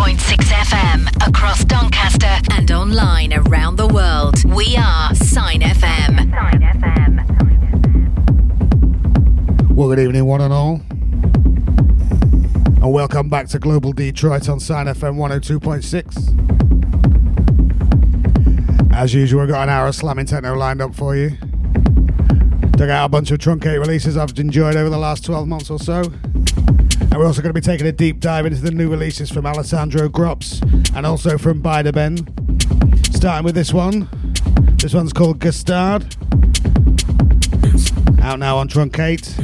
102.6 FM across Doncaster and online around the world. We are Sign FM. Sign FM. Well, good evening, one and all. And welcome back to Global Detroit on Sign FM 102.6. As usual, we've got an hour of slamming techno lined up for you. Dug out a bunch of truncate releases I've enjoyed over the last 12 months or so. And we're also going to be taking a deep dive into the new releases from Alessandro Grops and also from Bidoben. Starting with this one. This one's called Gstaad. Out now on Truncate.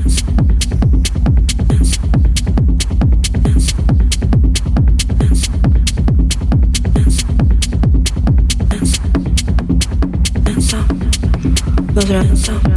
Those are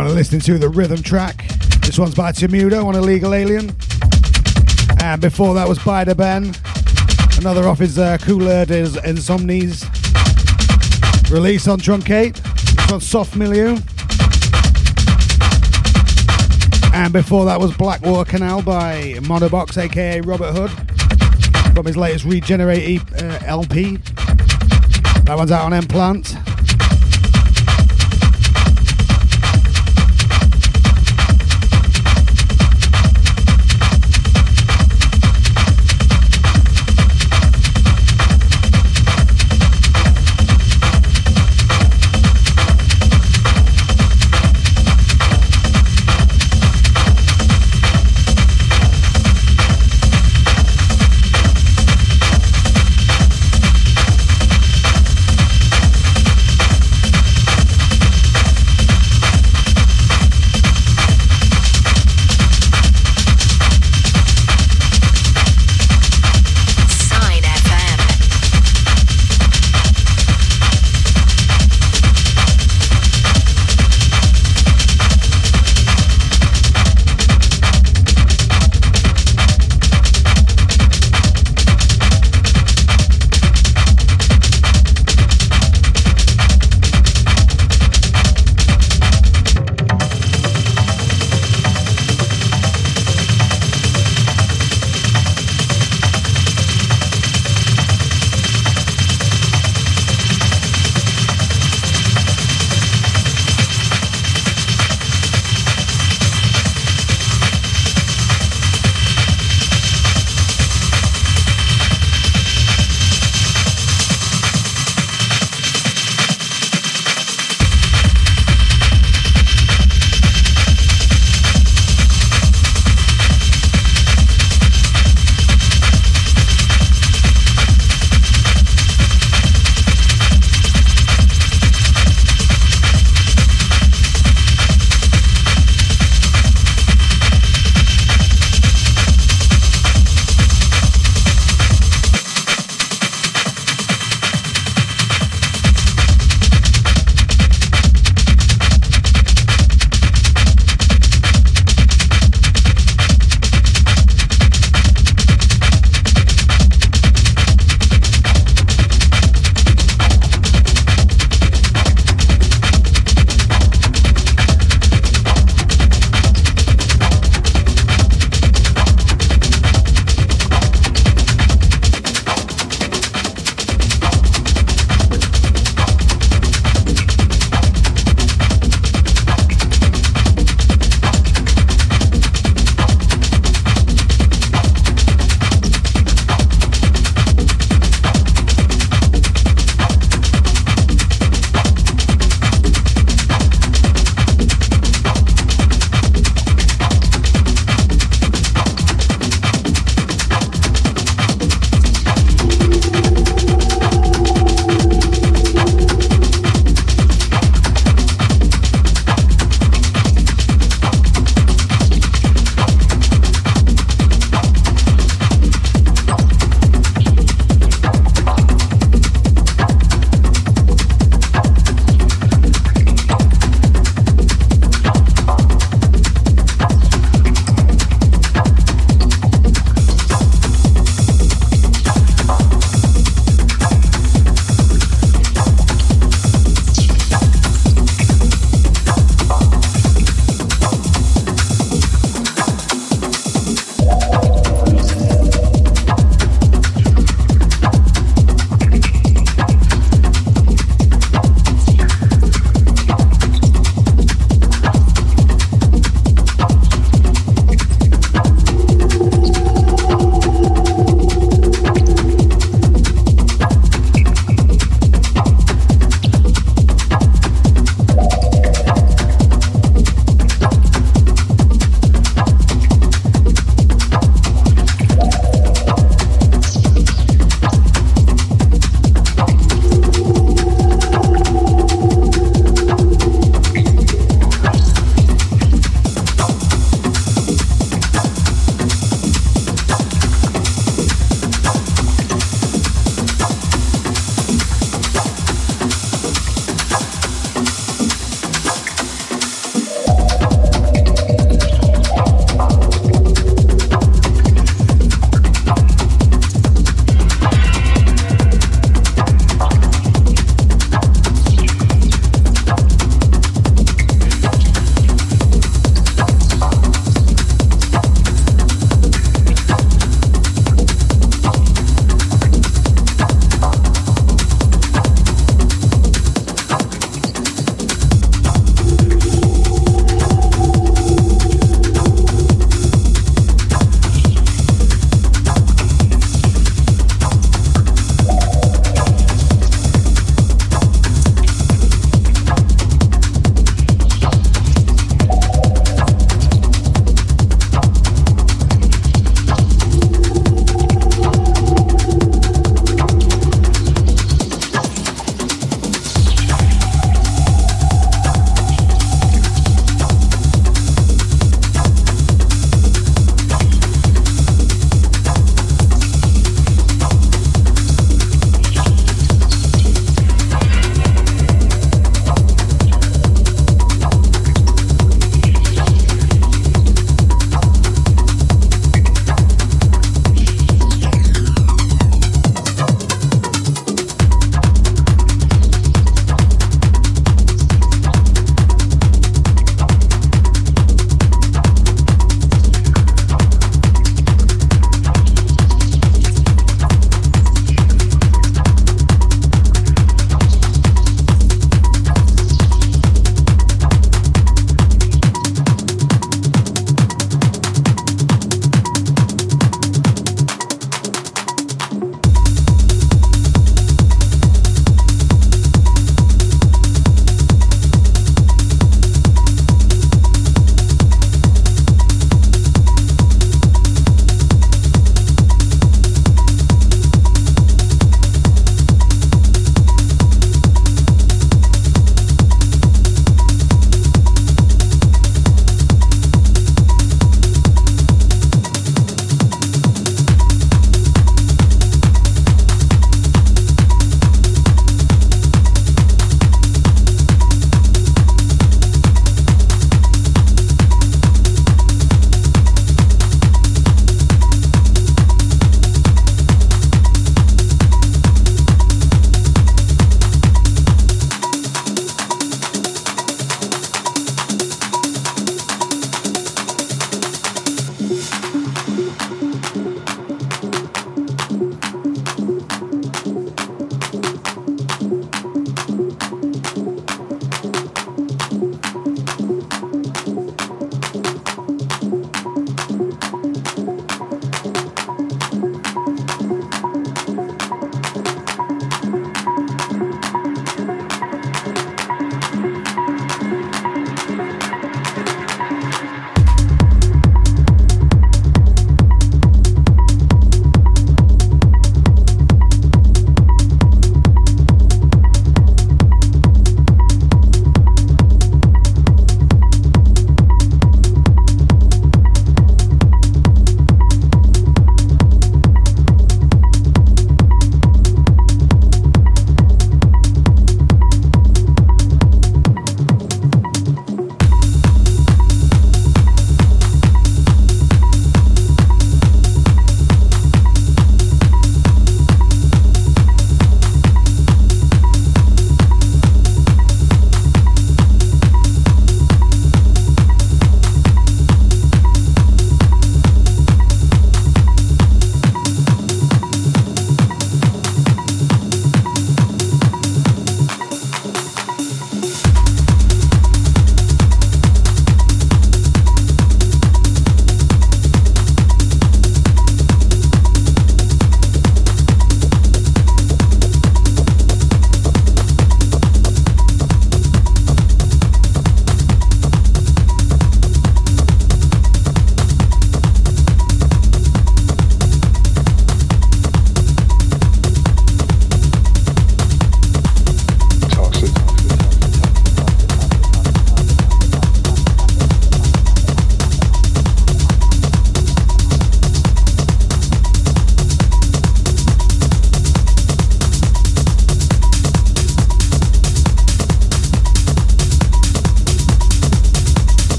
listening to listen to the rhythm track. This one's by Temudo on Illegal Alien. And before that was Bidoben. Another off his uh, Cooler is Insomnies. Release on Truncate. This one's Soft Milieu. And before that was Blackwater Canal by Monobox, aka Robert Hood, from his latest Regenerate uh, LP. That one's out on M Plant.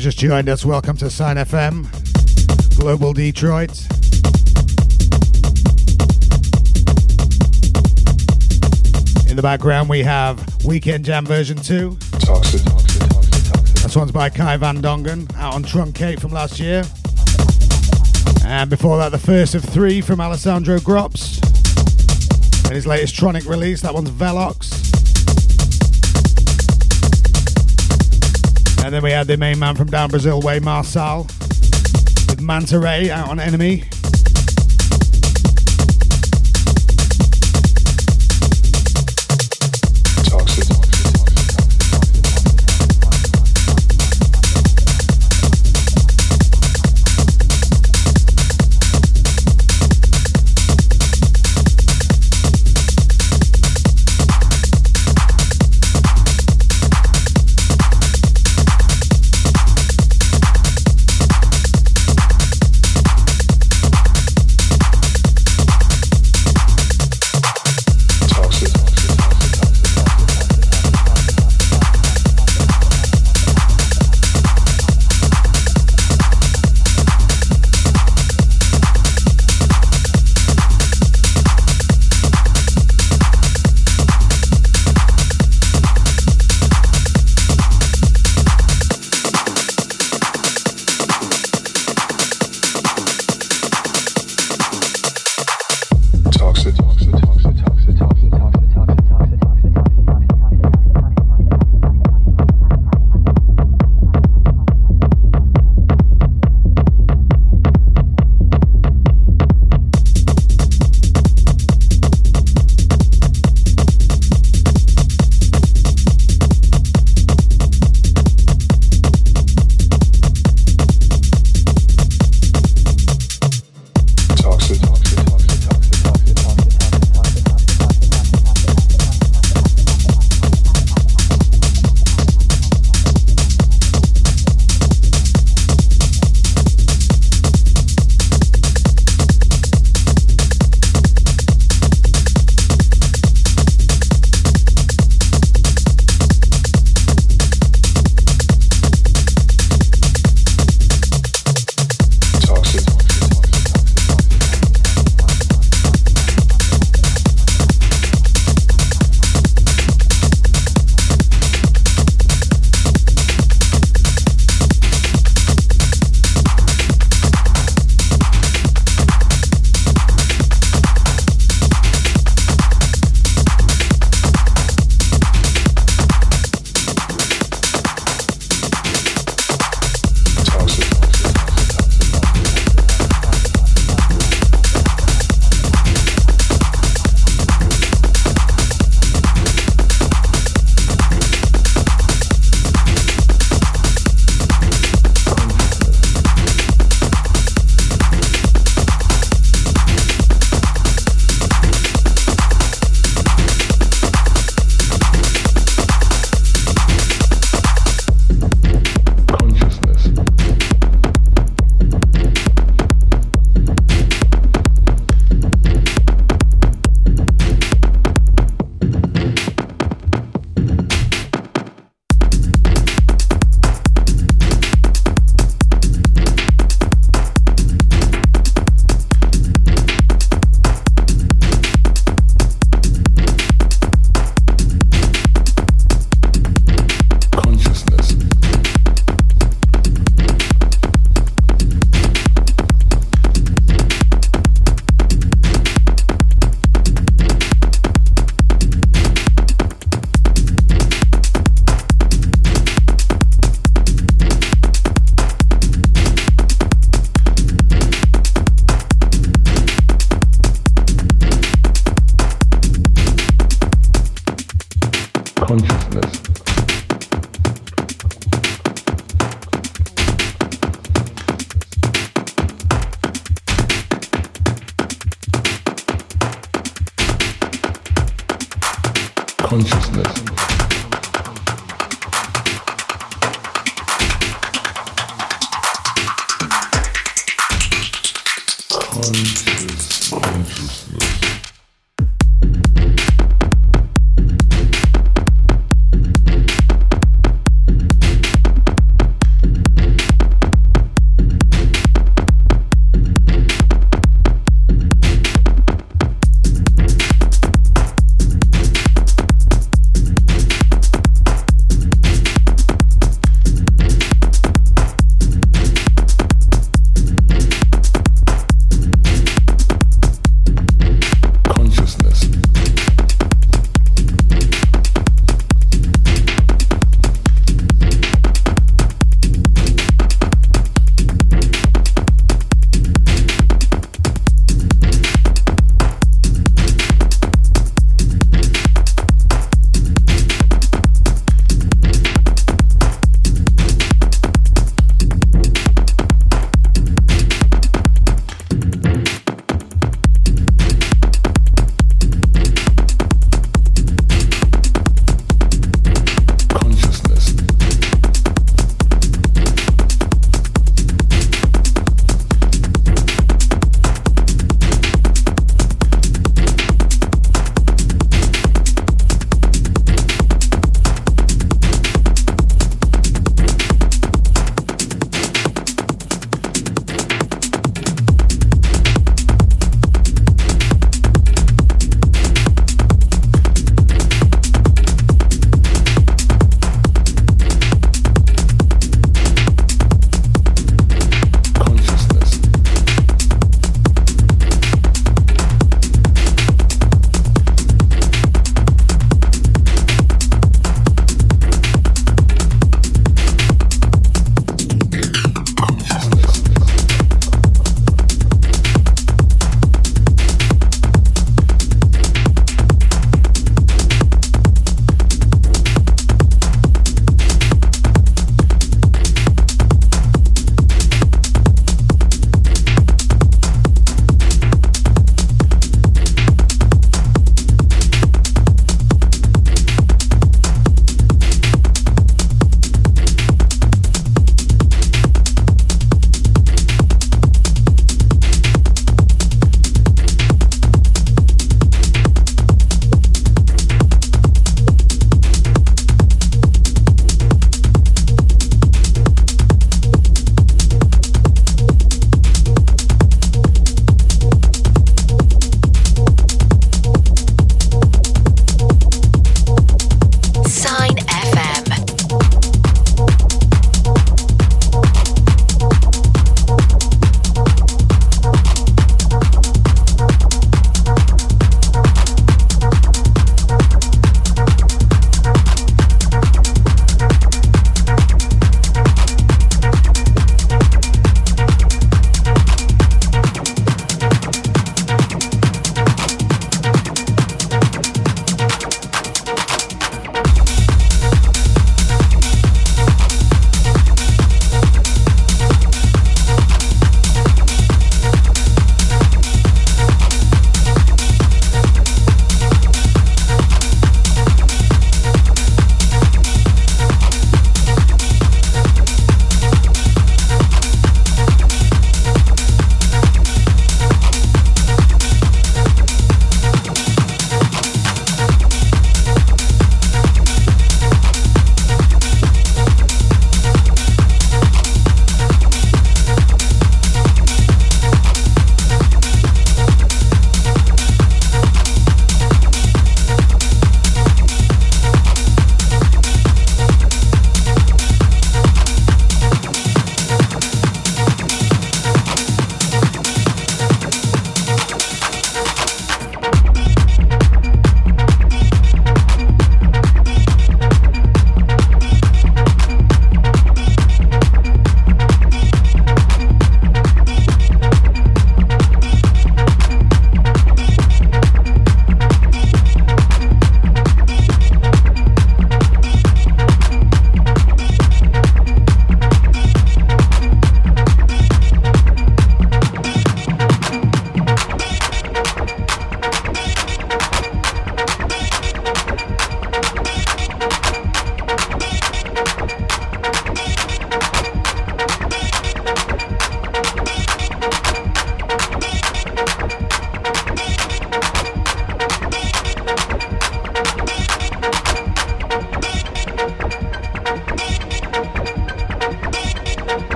Just joined us, welcome to Sign FM, Global Detroit. In the background, we have Weekend Jam version 2. Toxic, toxic, toxic, toxic. this one's by Kai Van Dongen, out on Truncate from last year. And before that, the first of three from Alessandro Grops. And his latest Tronic release, that one's Velox. And then we had the main man from down Brazil way, Marçal, with Manta Ray out on Enemy.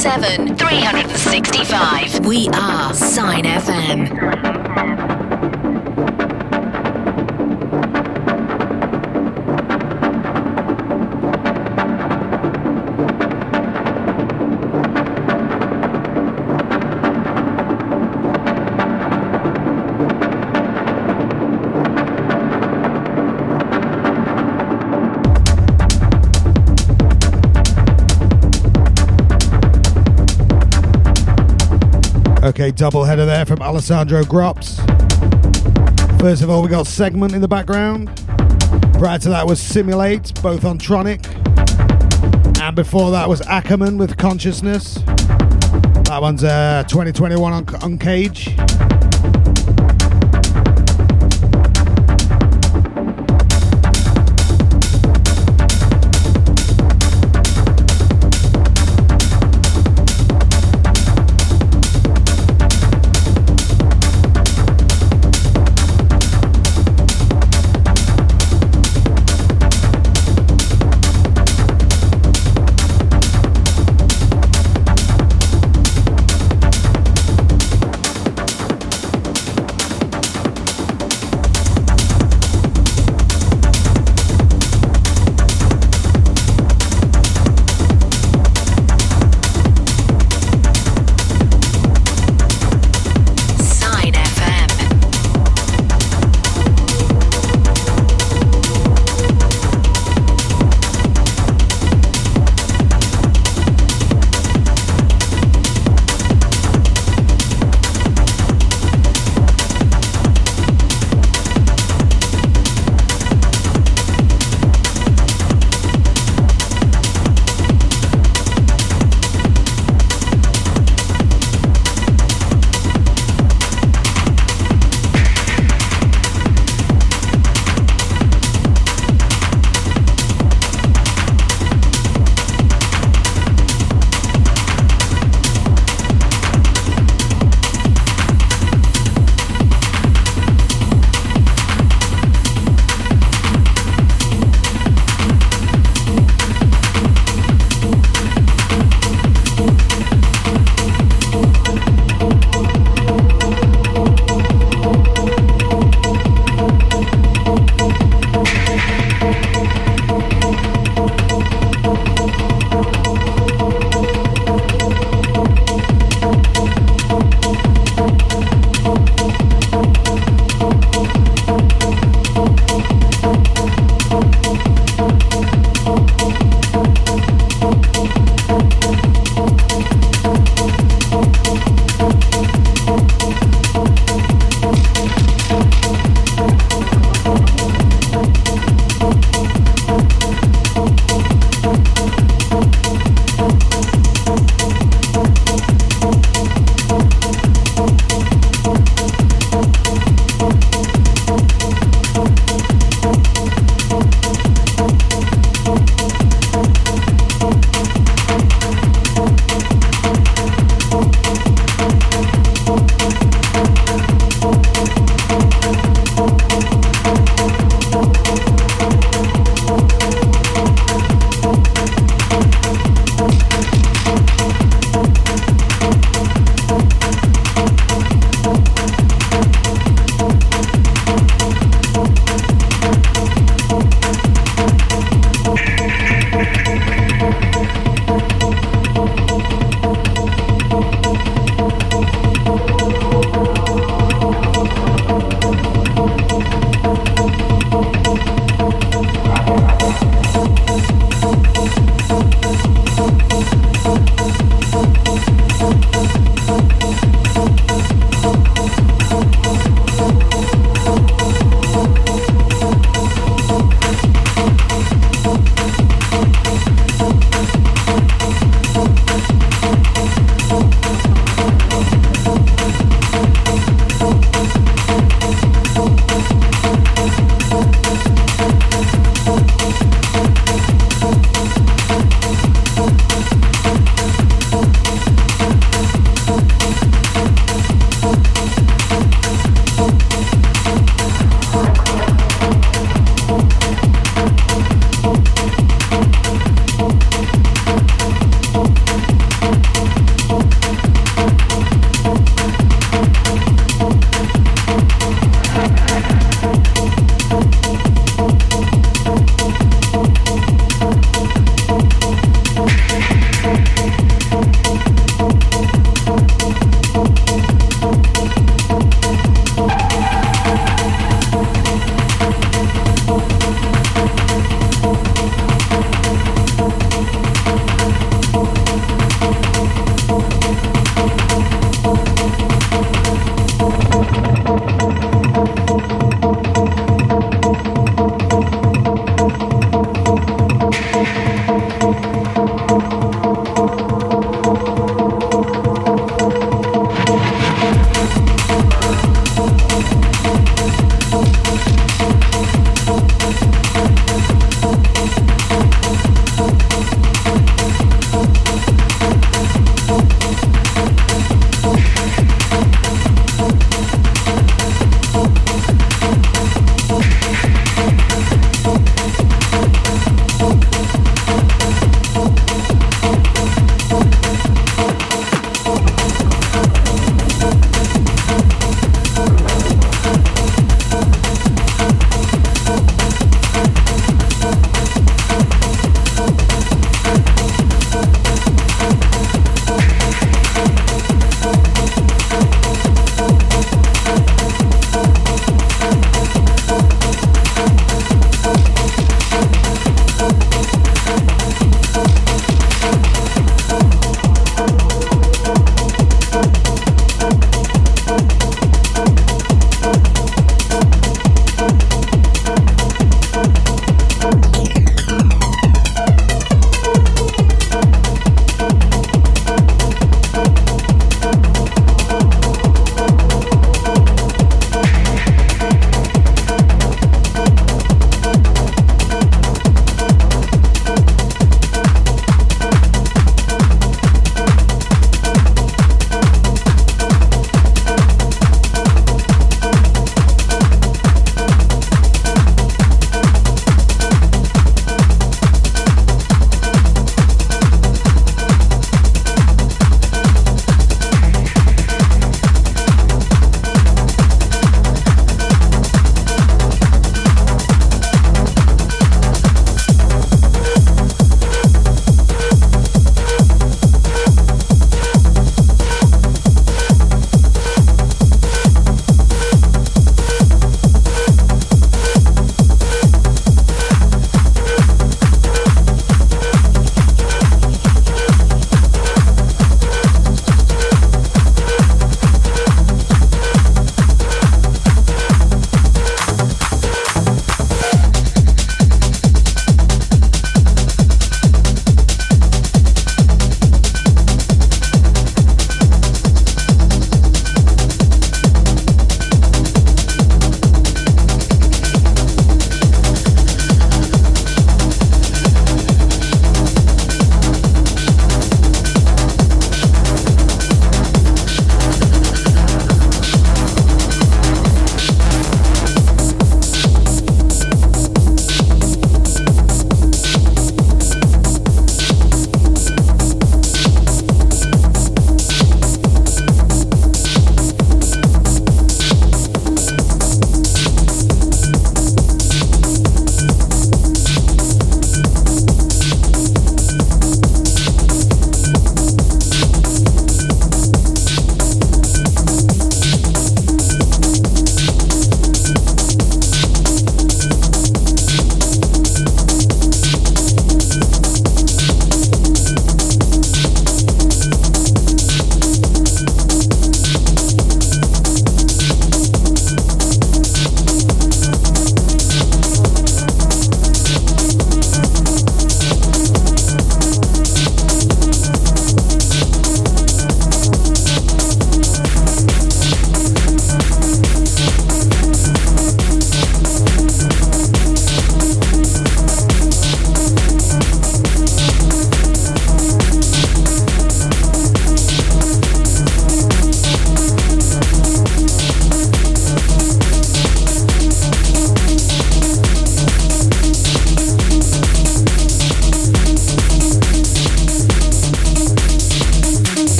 7, 365. We are Sign FM. Double header there from Alessandro Grops. First of all, we got Segment in the background. Prior to that was Simulate, both on Tronic. And before that was Ackermann with Consciousness. That one's uh, 2021 on, Uncage.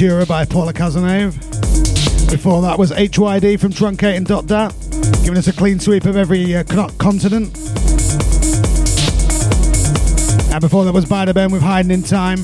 By Paula Cazenave. Before that was HYD from Truncating Dotdat, giving us a clean sweep of every uh, continent. And before that was Bidoben with Hiding in Time.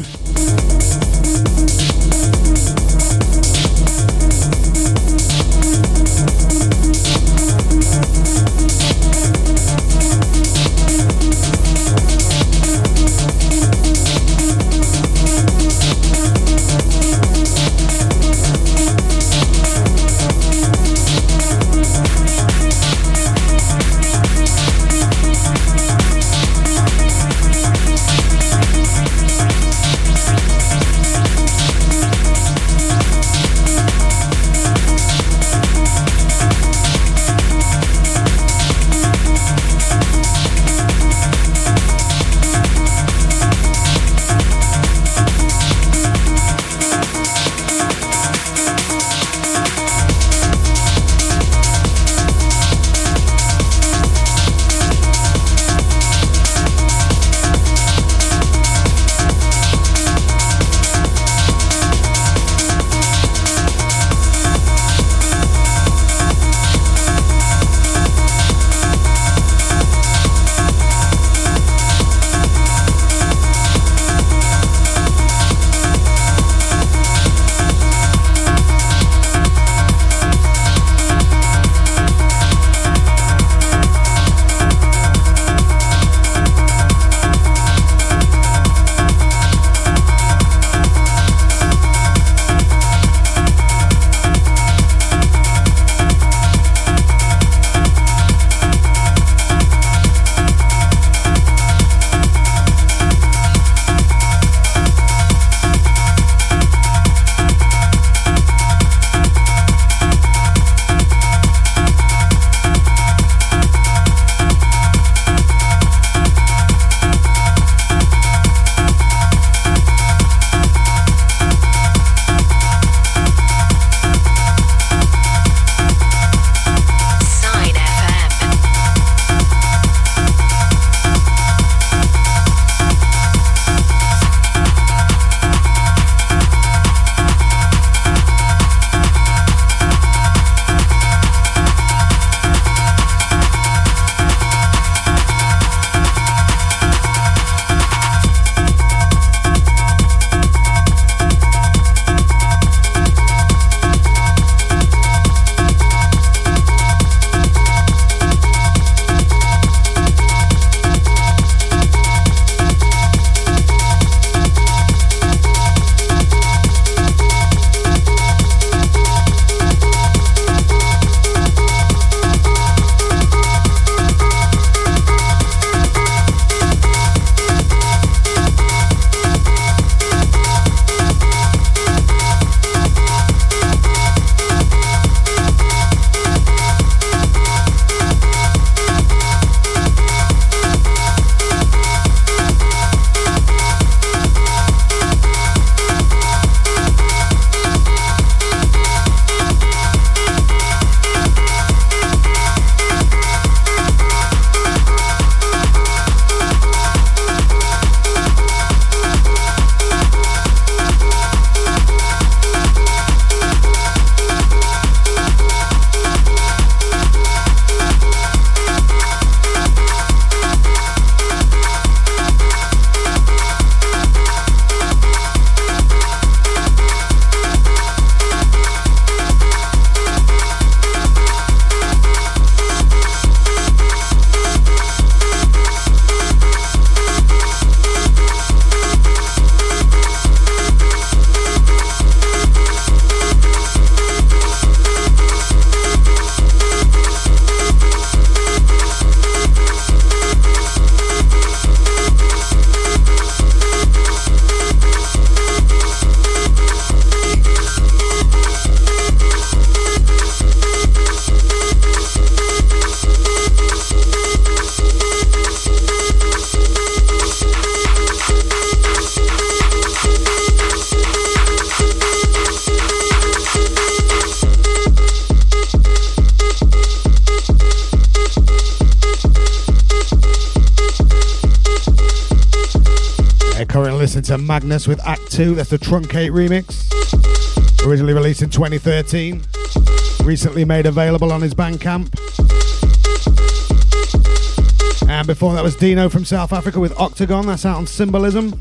To Magnus with Act 2. That's the Truncate remix. Originally released in 2013. Recently made available on his Bandcamp. And before that was Deano from South Africa with Octagon. That's out on Symbolism.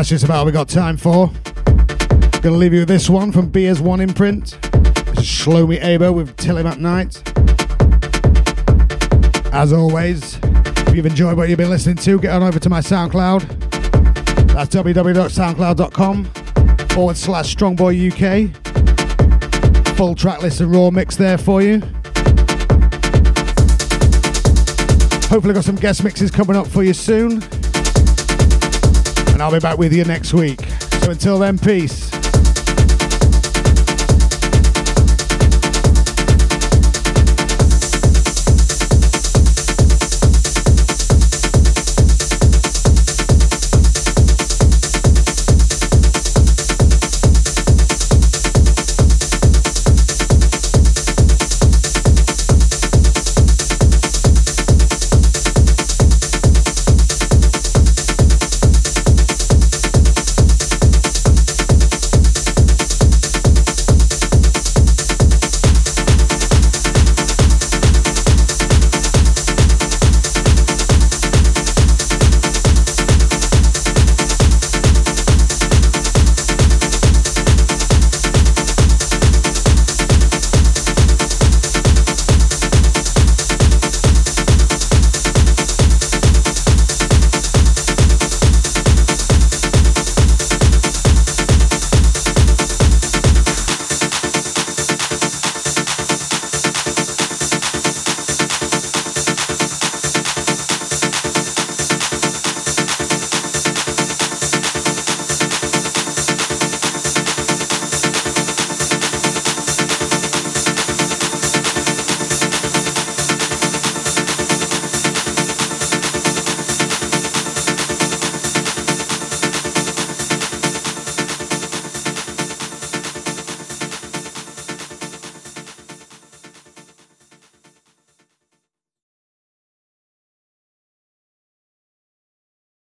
That's just about all we got time for. Gonna leave you with this one from Be As One imprint. This is Shlomi Aber with Tilim at Night. As always, if you've enjoyed what you've been listening to, get on over to my SoundCloud. That's www.soundcloud.com forward slash Strongboy UK. Full track list and raw mix there for you. Hopefully, got some guest mixes coming up for you soon and I'll be back with you next week. So until then, peace.